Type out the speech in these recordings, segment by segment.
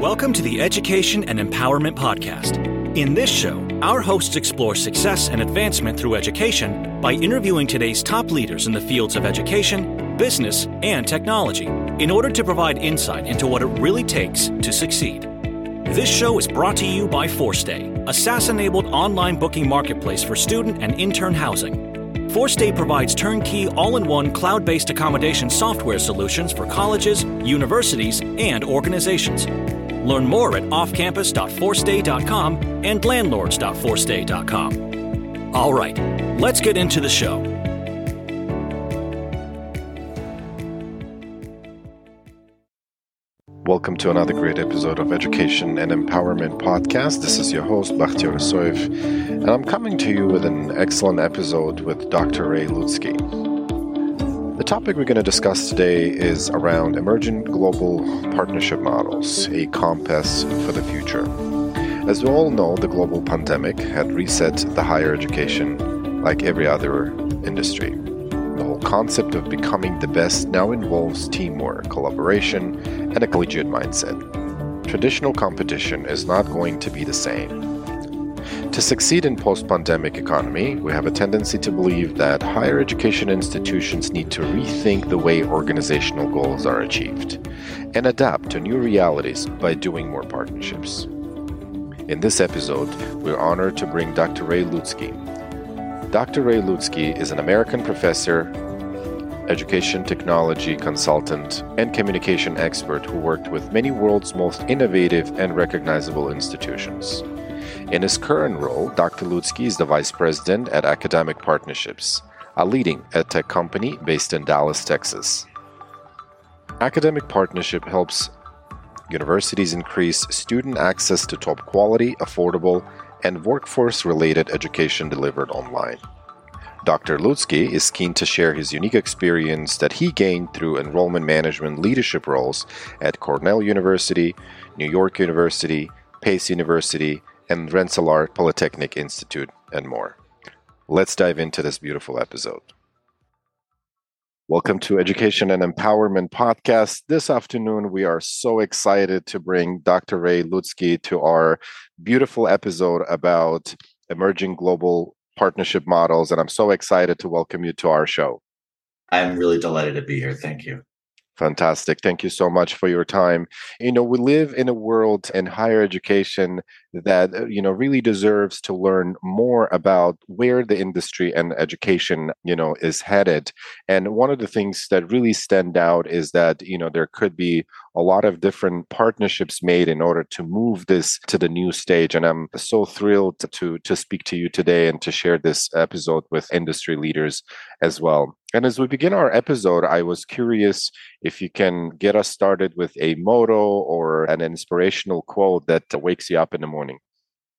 Welcome to the Education and Empowerment Podcast. In this show, our hosts explore success and advancement through education by interviewing today's top leaders in the fields of education, business, and technology in order to provide insight into what it really takes to succeed. This show is brought to you by 4stay, a SaaS enabled online booking marketplace for student and intern housing. 4stay provides turnkey, all in one cloud based accommodation software solutions for colleges, universities, and organizations. Learn more at offcampus.4stay.com and landlords.4stay.com. All right, let's get into the show. Welcome to another great episode of Education and Empowerment Podcast. This is your host, Bakhtiyor Soif, and I'm coming to you with an excellent episode with Dr. Ray Lutzky. The topic we're going to discuss today is around emerging global partnership models, a compass for the future. As we all know, the global pandemic had reset the higher education like every other industry. The whole concept of becoming the best now involves teamwork, collaboration, and a collegiate mindset. Traditional competition is not going to be the same. To succeed in post-pandemic economy, we have a tendency to believe that higher education institutions need to rethink the way organizational goals are achieved and adapt to new realities by doing more partnerships. In this episode, we're honored to bring Dr. Ray Lutzky, Dr. Ray Lutzky is an American professor, education technology consultant, and communication expert who worked with many world's most innovative and recognizable institutions. In his current role, Dr. Lutzky is the vice president at Academic Partnerships, a leading edtech company based in Dallas, Texas. Academic Partnership helps universities increase student access to top quality, affordable, and workforce related education delivered online. Dr. Lutzky is keen to share his unique experience that he gained through enrollment management leadership roles at Cornell University, New York University, Pace University, and Rensselaer Polytechnic Institute, and more. Let's dive into this beautiful episode. Welcome to Education and Empowerment Podcast. This afternoon, we are so excited to bring Dr. Ray Lutzky to our beautiful episode about emerging global partnership models. And I'm so excited to welcome you to our show. I'm really delighted to be here. Thank you. Fantastic. Thank you so much for your time. You know, we live in a world in higher education that, uh, you know, really deserves to learn more about where the industry and education, you know, is headed. And one of the things that really stand out is that, you know, there could be a lot of different partnerships made in order to move this to the new stage. And I'm so thrilled to to speak to you today and to share this episode with industry leaders as well. And as we begin our episode, I was curious if you can get us started with a motto or an inspirational quote that wakes you up in the morning.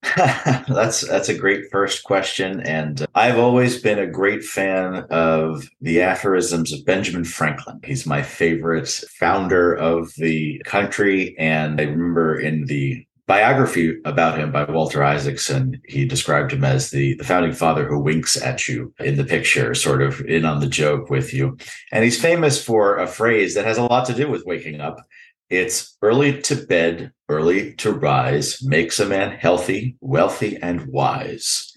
that's that's a great first question and I've always been a great fan of the aphorisms of Benjamin Franklin. He's my favorite founder of the country and I remember in the biography about him by Walter Isaacson, he described him as the, the founding father who winks at you in the picture, sort of in on the joke with you. And he's famous for a phrase that has a lot to do with waking up. It's early to bed, early to rise, makes a man healthy, wealthy, and wise.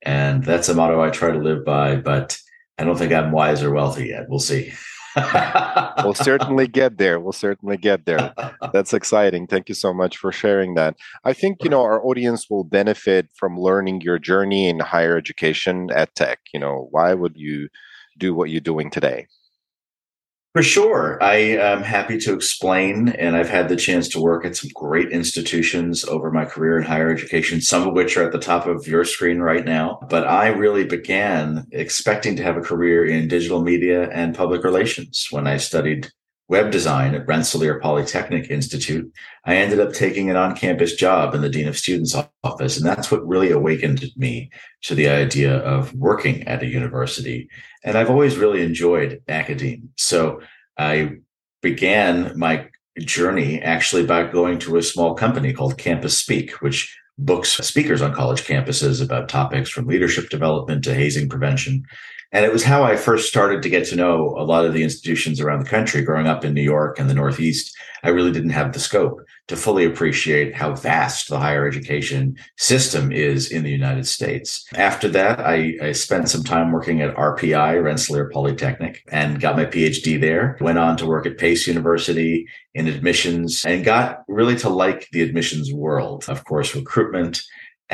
And that's a motto I try to live by, but I don't think I'm wise or wealthy yet. We'll see we'll certainly get there. We'll certainly get there. That's exciting. Thank you so much for sharing that. I think you know our audience will benefit from learning your journey in higher education at Tech. You know, why would you do what you're doing today? For sure. I am happy to explain, and I've had the chance to work at some great institutions over my career in higher education, some of which are at the top of your screen right now. But I really began expecting to have a career in digital media and public relations when I studied web design at Rensselaer Polytechnic Institute. I ended up taking an on campus job in the Dean of Students office. And that's what really awakened me to the idea of working at a university. And I've always really enjoyed academia. So I began my journey actually by going to a small company called Campus Speak, which books speakers on college campuses about topics from leadership development to hazing prevention. And it was how I first started to get to know a lot of the institutions around the country. Growing up in New York and the Northeast, I really didn't have the scope to fully appreciate how vast the higher education system is in the United States. After that, I, I spent some time working at RPI, Rensselaer Polytechnic, and got my PhD there. Went on to work at Pace University in admissions and got really to like the admissions world. Of course, recruitment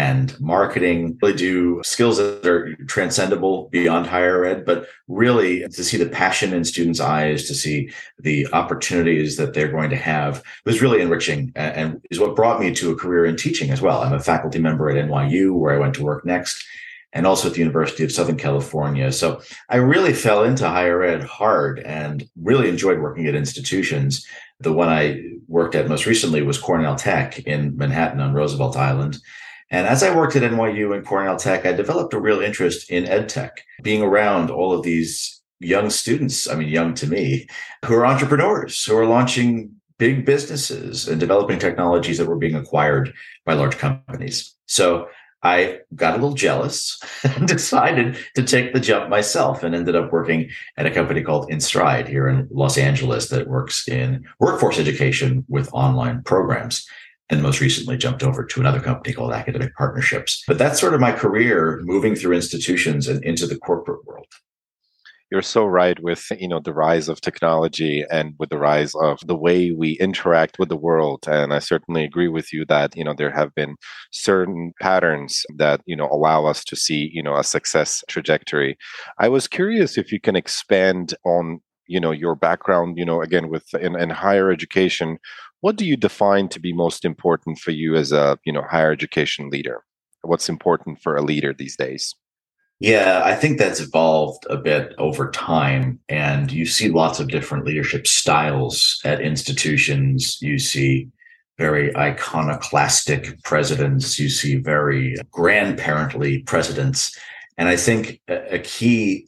and marketing really do skills that are transcendable beyond higher ed, but really to see the passion in students' eyes, to see the opportunities that they're going to have was really enriching and is what brought me to a career in teaching as well. I'm a faculty member at NYU, where I went to work next, and also at the University of Southern California. So I really fell into higher ed hard and really enjoyed working at institutions. The one I worked at most recently was Cornell Tech in Manhattan on Roosevelt Island. And as I worked at NYU and Cornell Tech, I developed a real interest in ed tech, being around all of these young students, I mean, young to me, who are entrepreneurs, who are launching big businesses and developing technologies that were being acquired by large companies. So I got a little jealous and decided to take the jump myself and ended up working at a company called InStride here in Los Angeles that works in workforce education with online programs and most recently jumped over to another company called Academic Partnerships. But that's sort of my career moving through institutions and into the corporate world. You're so right with you know the rise of technology and with the rise of the way we interact with the world and I certainly agree with you that you know there have been certain patterns that you know allow us to see you know a success trajectory. I was curious if you can expand on you know your background you know again with in, in higher education what do you define to be most important for you as a you know higher education leader? What's important for a leader these days? Yeah i think that's evolved a bit over time and you see lots of different leadership styles at institutions. You see very iconoclastic presidents. You see very grandparently presidents. And i think a key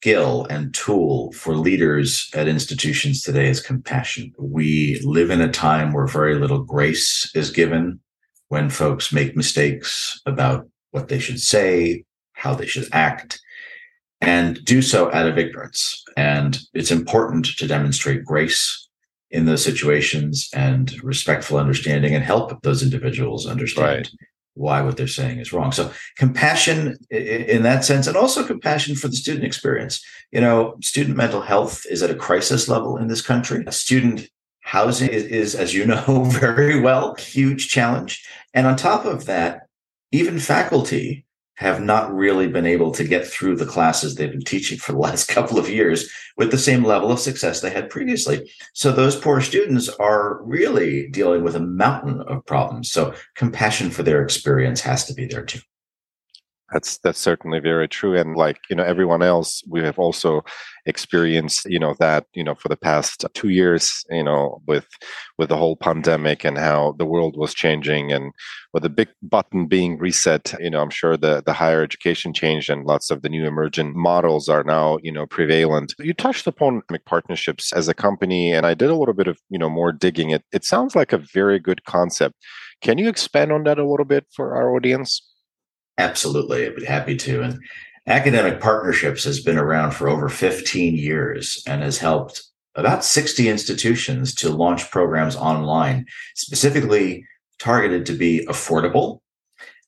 skill and tool for leaders at institutions today is compassion. We live in a time where very little grace is given when folks make mistakes about what they should say, how they should act, and do so out of ignorance. And it's important to demonstrate grace in those situations and respectful understanding and help those individuals understand right why what they're saying is wrong. So compassion in that sense, and also compassion for the student experience. You know, student mental health is at a crisis level in this country. Student housing is, is as you know very well, huge challenge. And on top of that, even faculty have not really been able to get through the classes they've been teaching for the last couple of years with the same level of success they had previously. So those poor students are really dealing with a mountain of problems. So compassion for their experience has to be there too. That's that's certainly very true. And like, you know, everyone else, we have also experienced, you know, that, you know, for the past two years, you know, with with the whole pandemic and how the world was changing and with the big button being reset, you know, I'm sure the the higher education changed and lots of the new emergent models are now, you know, prevalent. You touched upon partnerships as a company, and I did a little bit of, you know, more digging. It it sounds like a very good concept. Can you expand on that a little bit for our audience? Absolutely. I'd be happy to. And academic partnerships has been around for over 15 years and has helped about 60 institutions to launch programs online, specifically targeted to be affordable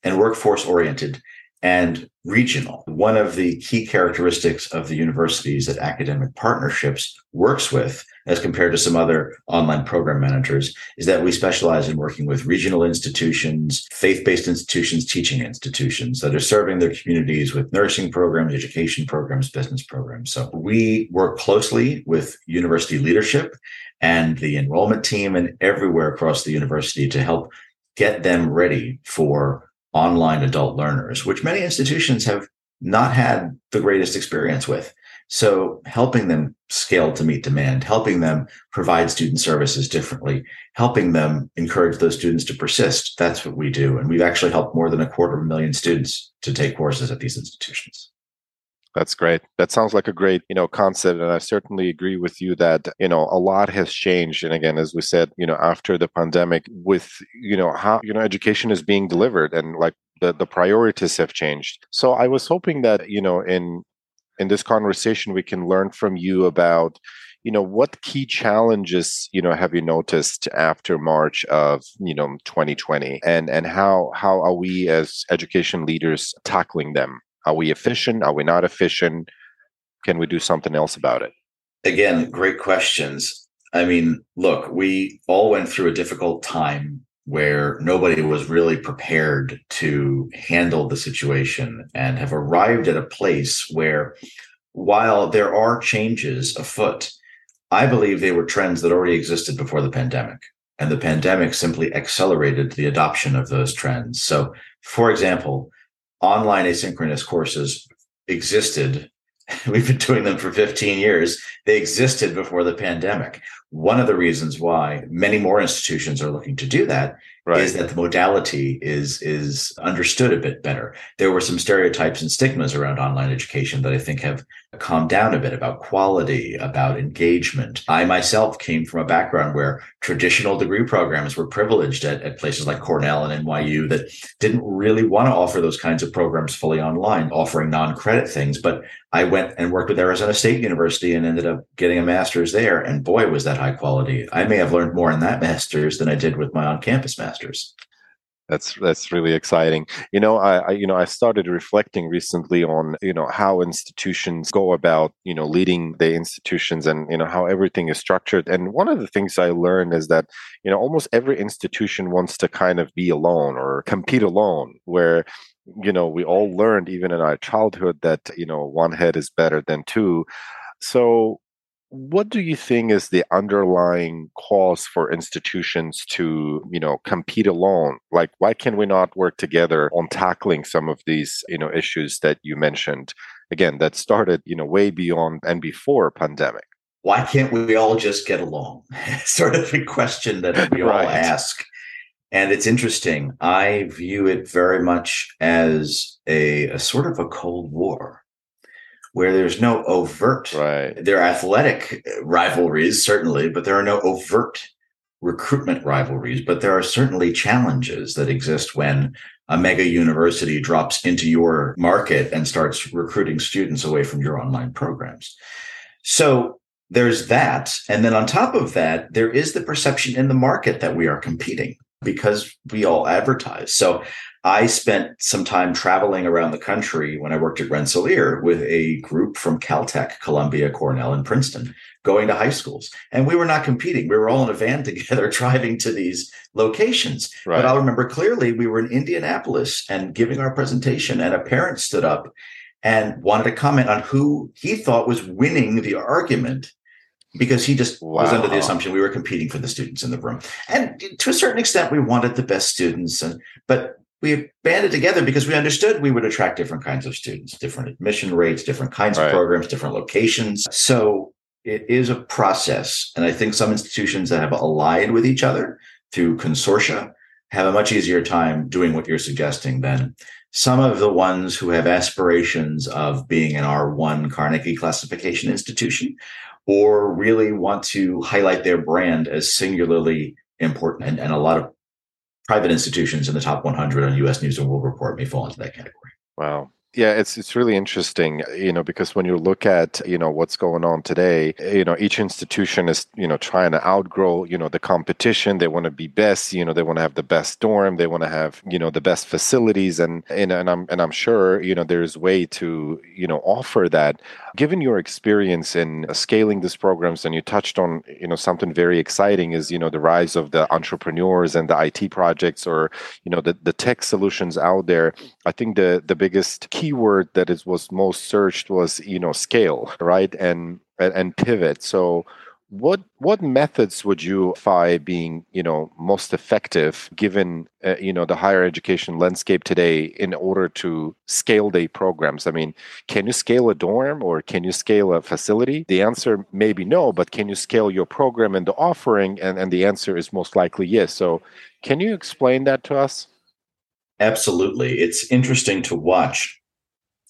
and workforce oriented and regional. One of the key characteristics of the universities that academic partnerships works with as compared to some other online program managers is that we specialize in working with regional institutions, faith-based institutions, teaching institutions that are serving their communities with nursing programs, education programs, business programs. So we work closely with university leadership and the enrollment team and everywhere across the university to help get them ready for online adult learners, which many institutions have not had the greatest experience with. So helping them scale to meet demand, helping them provide student services differently, helping them encourage those students to persist. That's what we do. And we've actually helped more than a quarter of a million students to take courses at these institutions. That's great. That sounds like a great, you know, concept. And I certainly agree with you that, you know, a lot has changed. And again, as we said, you know, after the pandemic with, you know, how, you know, education is being delivered and like the, the priorities have changed. So I was hoping that, you know, in in this conversation we can learn from you about you know what key challenges you know have you noticed after march of you know 2020 and and how how are we as education leaders tackling them? Are we efficient? Are we not efficient? Can we do something else about it? Again great questions. I mean look we all went through a difficult time where nobody was really prepared to handle the situation and have arrived at a place where while there are changes afoot I believe they were trends that already existed before the pandemic. And the pandemic simply accelerated the adoption of those trends. So, for example, online asynchronous courses existed. We've been doing them for 15 years. They existed before the pandemic. One of the reasons why many more institutions are looking to do that right. is that the modality is is understood a bit better. There were some stereotypes and stigmas around online education that I think have calmed down a bit about quality, about engagement. I myself came from a background where traditional degree programs were privileged at, at places like Cornell and NYU that didn't really want to offer those kinds of programs fully online, offering non-credit things. But I went and worked with Arizona State University and ended up getting a master's there. And boy, was that high quality. I may have learned more in that master's than I did with my on-campus master's that's that's really exciting. You know I, I, you know i started reflecting recently on you know how institutions go about you know leading the institutions and you know how everything is structured. And one of the things i learned is that you know almost every institution wants to kind of be alone or compete alone where you know we all learned even in our childhood that you know one head is better than two. So what do you think is the underlying cause for institutions to you know compete alone? Like why can we not work together on tackling some of these you know issues that you mentioned? Again that started you know way beyond and before pandemic. Why can't we all just get along? Sort of a question that we right. all ask. And it's interesting. I view it very much as a, a sort of a cold war where there's no overt. Right. There are athletic uh, rivalries, certainly, but there are no overt recruitment rivalries. But there are certainly challenges that exist when a mega university drops into your market and starts recruiting students away from your online programs. So there's that. And then on top of that, there is the perception in the market that we are competing because we all advertise. So I spent some time traveling around the country when I worked at Rensselaer with a group from Caltech, Columbia, Cornell, and Princeton going to high schools. And we were not competing. We were all in a van together driving to these locations. Right. But I'll remember clearly we were in Indianapolis and giving our presentation, and a parent stood up and wanted to comment on who he thought was winning the argument because he just wow. was under the assumption we were competing for the students in the room. And to a certain extent, we wanted the best students. And but we banded together because we understood we would attract different kinds of students, different admission rates, different kinds right. of programs, different locations. So it is a process. And I think some institutions that have allied with each other through consortia have a much easier time doing what you're suggesting than some of the ones who have aspirations of being an R1 Carnegie classification institution or really want to highlight their brand as singularly important. And, and a lot of private institutions in the top 100 on U.S. News and World Report may fall into that category. Wow yeah it's it's really interesting you know because when you look at you know what's going on today you know each institution is you know trying to outgrow you know the competition they want to be best you know they want to have the best dorm they want to have you know the best facilities and and, and I'm and I'm sure you know there's way to you know offer that given your experience in uh, scaling these programs and you touched on you know something very exciting is you know the rise of the entrepreneurs and the IT projects or you know the the tech solutions out there. I think the the biggest keyword that is was most searched was you know scale right and, and pivot. So what what methods would you find being you know most effective given uh, you know the higher education landscape today in order to scale the programs? I mean can you scale a dorm or can you scale a facility? The answer may be no but can you scale your program and the offering? And, and the answer is most likely yes. So can you explain that to us? Absolutely. It's interesting to watch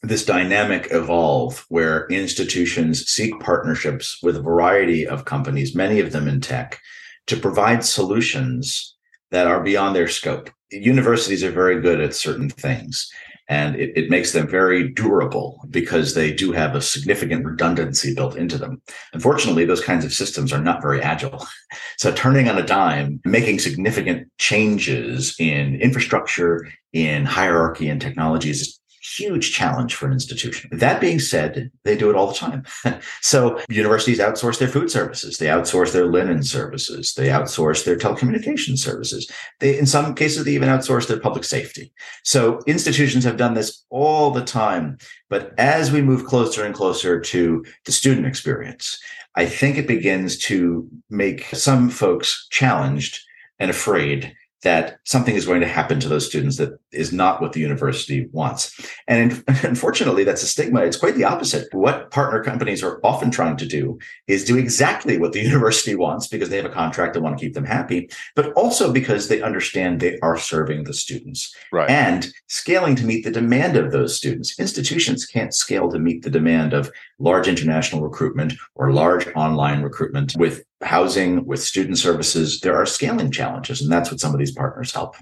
this dynamic evolve where institutions seek partnerships with a variety of companies, many of them in tech, to provide solutions that are beyond their scope. Universities are very good at certain things. and it, it, makes them very durable because they do have a significant redundancy built into them. Unfortunately, those kinds of systems are not very agile. So turning on a dime, making significant changes in infrastructure, in hierarchy and technologies huge challenge for an institution. That being said, they do it all the time. so universities outsource their food services, they outsource their linen services, they outsource their telecommunications services. They, in some cases, they even outsource their public safety. So institutions have done this all the time. But as we move closer and closer to the student experience, I think it begins to make some folks challenged and afraid that something is going to happen to those students that is not what the university wants. And unfortunately, that's a stigma. It's quite the opposite. What partner companies are often trying to do is do exactly what the university wants because they have a contract and want to keep them happy, but also because they understand they are serving the students right. and scaling to meet the demand of those students. Institutions can't scale to meet the demand of large international recruitment or large online recruitment with housing, with student services. There are scaling challenges, and that's what some of these partners help.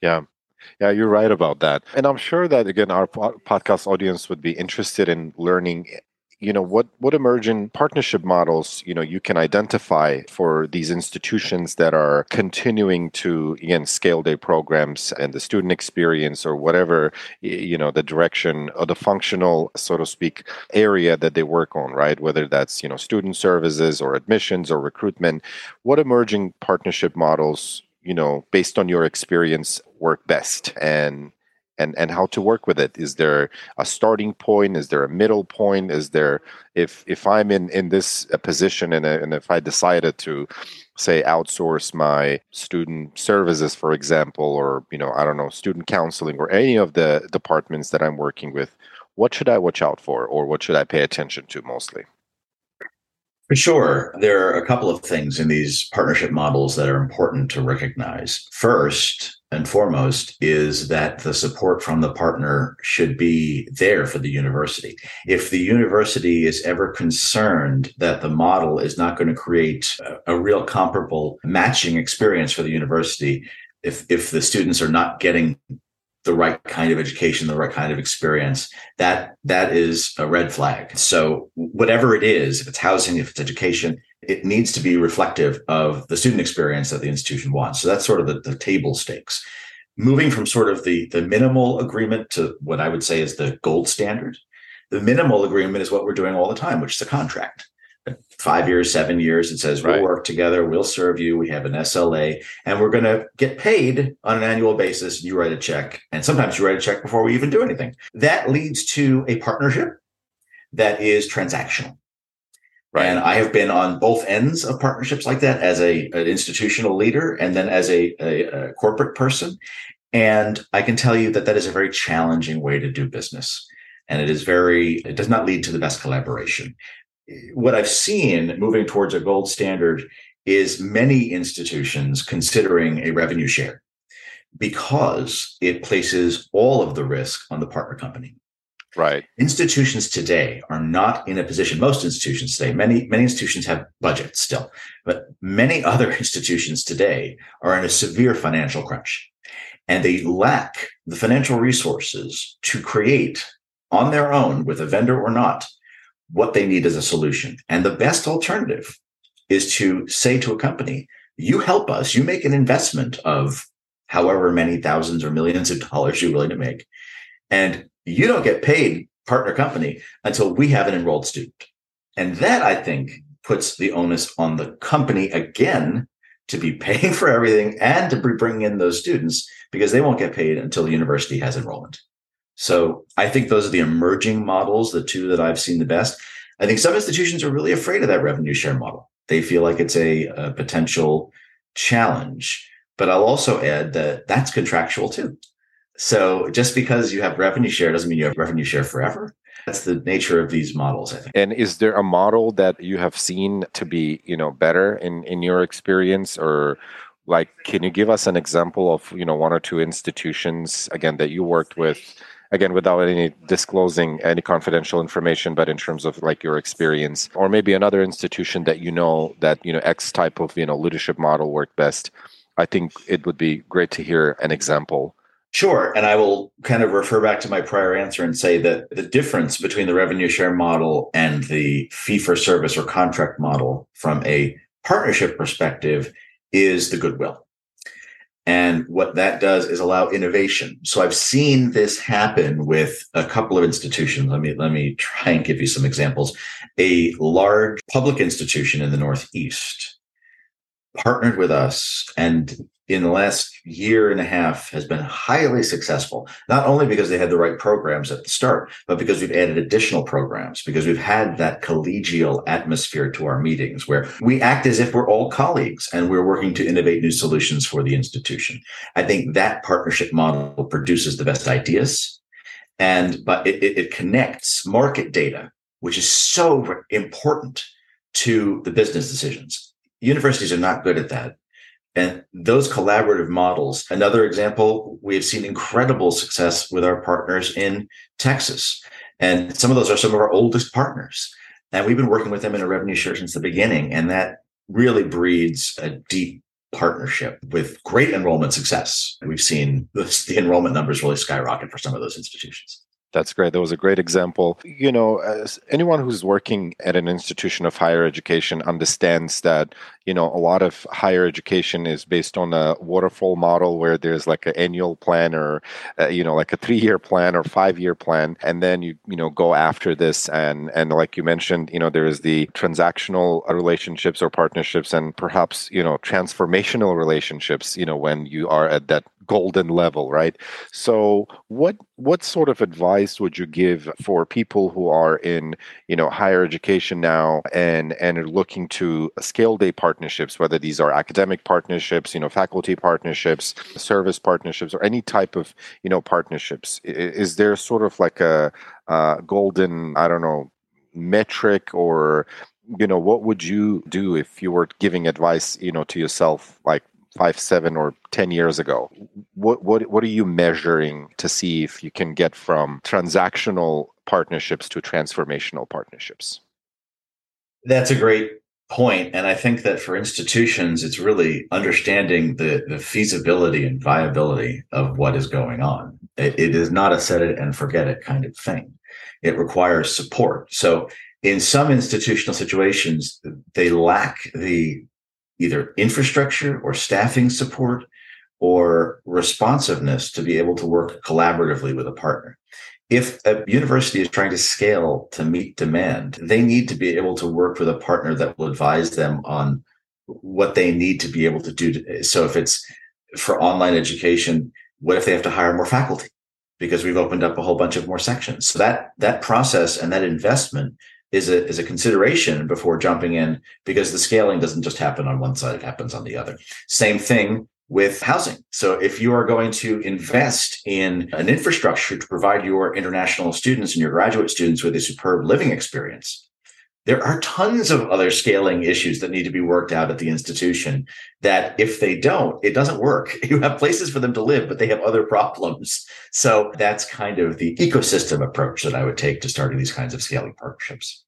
Yeah. Yeah, you're right about that. And I'm sure that, again, our podcast audience would be interested in learning eh, you know what what emerging partnership models you know you can identify for these institutions that are continuing to again scale their programs and the student experience or whatever you know the direction or the functional so to speak area that they work on right whether that's you know student services or admissions or recruitment what emerging partnership models you know based on your experience work best? And and and how to work with it? Is there a starting point? Is there a middle point? Is there if if i'm in in this uh, position and, uh, and if i decided to say outsource my student services for example or you know i don't know student counseling or any of the departments that i'm working with what should i watch out for or what should i pay attention to mostly for sure. There are a couple of things in these partnership models that are important to recognize. First and foremost is that the support from the partner should be there for the university. If the university is ever concerned that the model is not going to create a, a real comparable matching experience for the university, if, if the students are not getting the right kind of education, the right kind of experience, that that is a red flag. So whatever it is, if it's housing, if it's education, it needs to be reflective of the student experience that the institution wants. So that's sort of the, the table stakes. Moving from sort of the, the minimal agreement to what I would say is the gold standard. The minimal agreement is what we're doing all the time, which is a contract five years, seven years. It says we'll work together, we'll serve you. We have an SLA, and we're going to get paid on an annual basis. You write a check, and sometimes you write a check before we even do anything. That leads to a partnership that is transactional. Right. And I have been on both ends of partnerships like that as a an institutional leader and then as a, a, a corporate person. And I can tell you that that is a very challenging way to do business. And it is very, it does not lead to the best collaboration what I've seen moving towards a gold standard is many institutions considering a revenue share because it places all of the risk on the partner company. Right. Institutions today are not in a position, most institutions today, many, many institutions have budgets still, but many other institutions today are in a severe financial crunch and they lack the financial resources to create on their own with a vendor or not what they need as a solution. And the best alternative is to say to a company, you help us, you make an investment of however many thousands or millions of dollars you're willing to make. And you don't get paid partner company until we have an enrolled student. And that I think puts the onus on the company again to be paying for everything and to be bringing in those students because they won't get paid until the university has enrollment. So I think those are the emerging models, the two that I've seen the best. I think some institutions are really afraid of that revenue share model. They feel like it's a, a potential challenge. But I'll also add that that's contractual too. So just because you have revenue share doesn't mean you have revenue share forever. That's the nature of these models, I think. And is there a model that you have seen to be, you know, better in in your experience or like can you give us an example of, you know, one or two institutions again that you worked with again without any disclosing any confidential information but in terms of like your experience or maybe another institution that you know that you know x type of you know leadership model worked best i think it would be great to hear an example Sure. And I will kind of refer back to my prior answer and say that the difference between the revenue share model and the fee for service or contract model from a partnership perspective is the goodwill. And what that does is allow innovation. So I've seen this happen with a couple of institutions. Let me let me try and give you some examples. A large public institution in the Northeast partnered with us and in the last year and a half has been highly successful, not only because they had the right programs at the start, but because we've added additional programs, because we've had that collegial atmosphere to our meetings where we act as if we're all colleagues and we're working to innovate new solutions for the institution. I think that partnership model produces the best ideas. And but it, it, connects market data, which is so important to the business decisions. Universities are not good at that and those collaborative models, another example, we have seen incredible success with our partners in Texas. And some of those are some of our oldest partners. And we've been working with them in a revenue share since the beginning. And that really breeds a deep partnership with great enrollment success. We've seen the enrollment numbers really skyrocket for some of those institutions. That's great. That was a great example. You know, anyone who's working at an institution of higher education understands that, you know, a lot of higher education is based on a waterfall model where there's like an annual plan or, uh, you know, like a three year plan or five year plan. And then you, you know, go after this. And, and like you mentioned, you know, there is the transactional relationships or partnerships and perhaps, you know, transformational relationships, you know, when you are at that golden level, right? So what what sort of advice would you give for people who are in, you know, higher education now and and are looking to scale day partnerships, whether these are academic partnerships, you know, faculty partnerships, service partnerships, or any type of, you know, partnerships? Is there sort of like a, a golden, I don't know, metric or you know what would you do if you were giving advice you know to yourself like five, seven, or ten years ago. What what what are you measuring to see if you can get from transactional partnerships to transformational partnerships? That's a great point, and I think that for institutions, it's really understanding the the feasibility and viability of what is going on. it, it is not a set it and forget it kind of thing. It requires support. So in some institutional situations, they lack the either infrastructure or staffing support or responsiveness to be able to work collaboratively with a partner. If a university is trying to scale to meet demand, they need to be able to work with a partner that will advise them on what they need to be able to do. So if it's for online education, what if they have to hire more faculty? Because we've opened up a whole bunch of more sections. So that that process and that investment is a is a consideration before jumping in because the scaling doesn't just happen on one side it happens on the other. Same thing with housing. So if you are going to invest in an infrastructure to provide your international students and your graduate students with a superb living experience there are tons of other scaling issues that need to be worked out at the institution that if they don't it doesn't work you have places for them to live but they have other problems so that's kind of the ecosystem approach that i would take to starting these kinds of scaling partnerships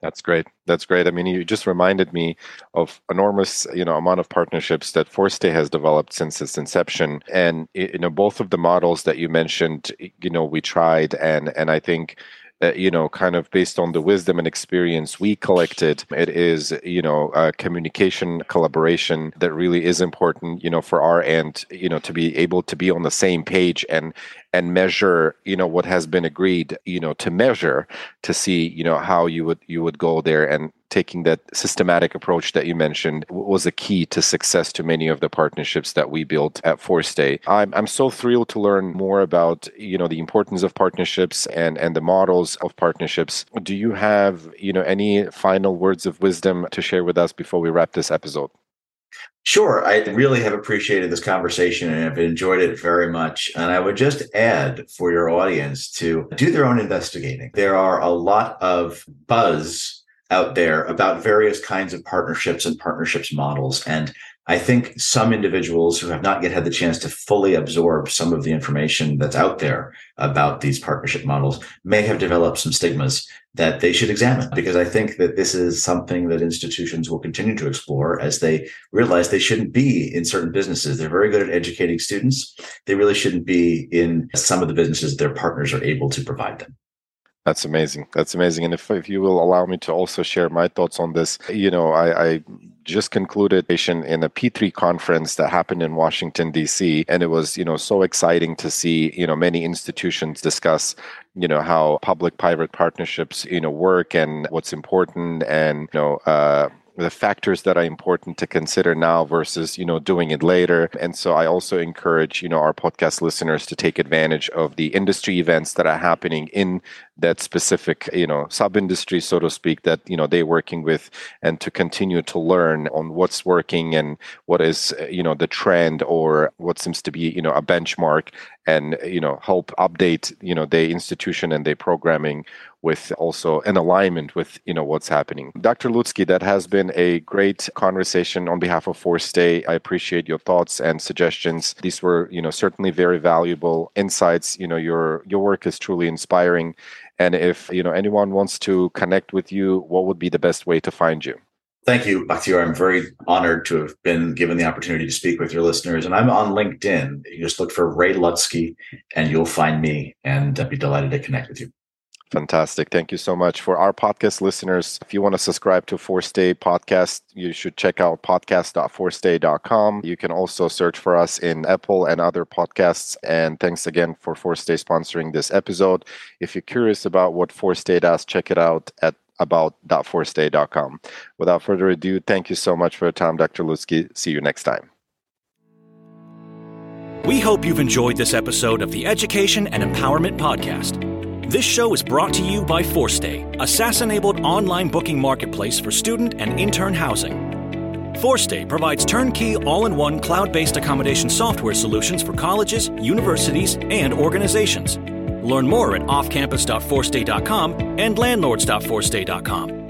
that's great. That's great. I mean, you just reminded me of enormous, you know, amount of partnerships that 4stay has developed since its inception, and you know, both of the models that you mentioned, you know, we tried, and and I think uh, you know, kind of based on the wisdom and experience we collected, it is, you know, communication collaboration that really is important, you know, for our end, you know, to be able to be on the same page and and measure, you know, what has been agreed, you know, to measure to see, you know, how you would you would go there and taking that systematic approach that you mentioned was a key to success to many of the partnerships that we built at 4stay. I'm, I'm so thrilled to learn more about you know the importance of partnerships and and the models of partnerships. Do you have you know any final words of wisdom to share with us before we wrap this episode? Sure. I really have appreciated this conversation and have enjoyed it very much. And I would just add for your audience to do their own investigating. There are a lot of buzz out there about various kinds of partnerships and partnerships models. And I think some individuals who have not yet had the chance to fully absorb some of the information that's out there about these partnership models may have developed some stigmas that they should examine because I think that this is something that institutions will continue to explore as they realize they shouldn't be in certain businesses. They're very good at educating students. They really shouldn't be in some of the businesses their partners are able to provide them. That's amazing. That's amazing. And if, if you will allow me to also share my thoughts on this, you know, I, I just concluded in a P3 conference that happened in Washington D.C. and it was you know so exciting to see you know many institutions discuss you know how public-private partnerships you know work and what's important and you know uh, the factors that are important to consider now versus you know doing it later. And so i also encourage you know our podcast listeners to take advantage of the industry events that are happening in that specific you know sub industry so to speak that you know they're working with and to continue to learn on what's working and what is you know the trend or what seems to be you know a benchmark and you know help update you know the institution and their programming with also an alignment with you know what's happening. Dr lutzky that has been a great conversation on behalf of 4stay. I appreciate your thoughts and suggestions. These were you know certainly very valuable insights. You know your your work is truly inspiring. And if you know anyone wants to connect with you what would be the best way to find you Thank you, Bakhtiyor. I'm very honored to have been given the opportunity to speak with your listeners. And I'm on LinkedIn. You just look for Ray Lutzky and you'll find me and I'd be delighted to connect with you. Fantastic. Thank you so much. For our podcast listeners, if you want to subscribe to 4stay podcast, you should check out podcast.4stay.com. You can also search for us in Apple and other podcasts. And thanks again for 4stay sponsoring this episode. If you're curious about what 4stay does, check it out at about.4stay.com. Without further ado, thank you so much for your time, Dr. Lutzky. See you next time. We hope you've enjoyed this episode of the Education and Empowerment Podcast. This show is brought to you by 4stay, a SaaS enabled online booking marketplace for student and intern housing. 4stay provides turnkey, all in one cloud based accommodation software solutions for colleges, universities, and organizations. Learn more at offcampus.4stay.com and landlords.4stay.com.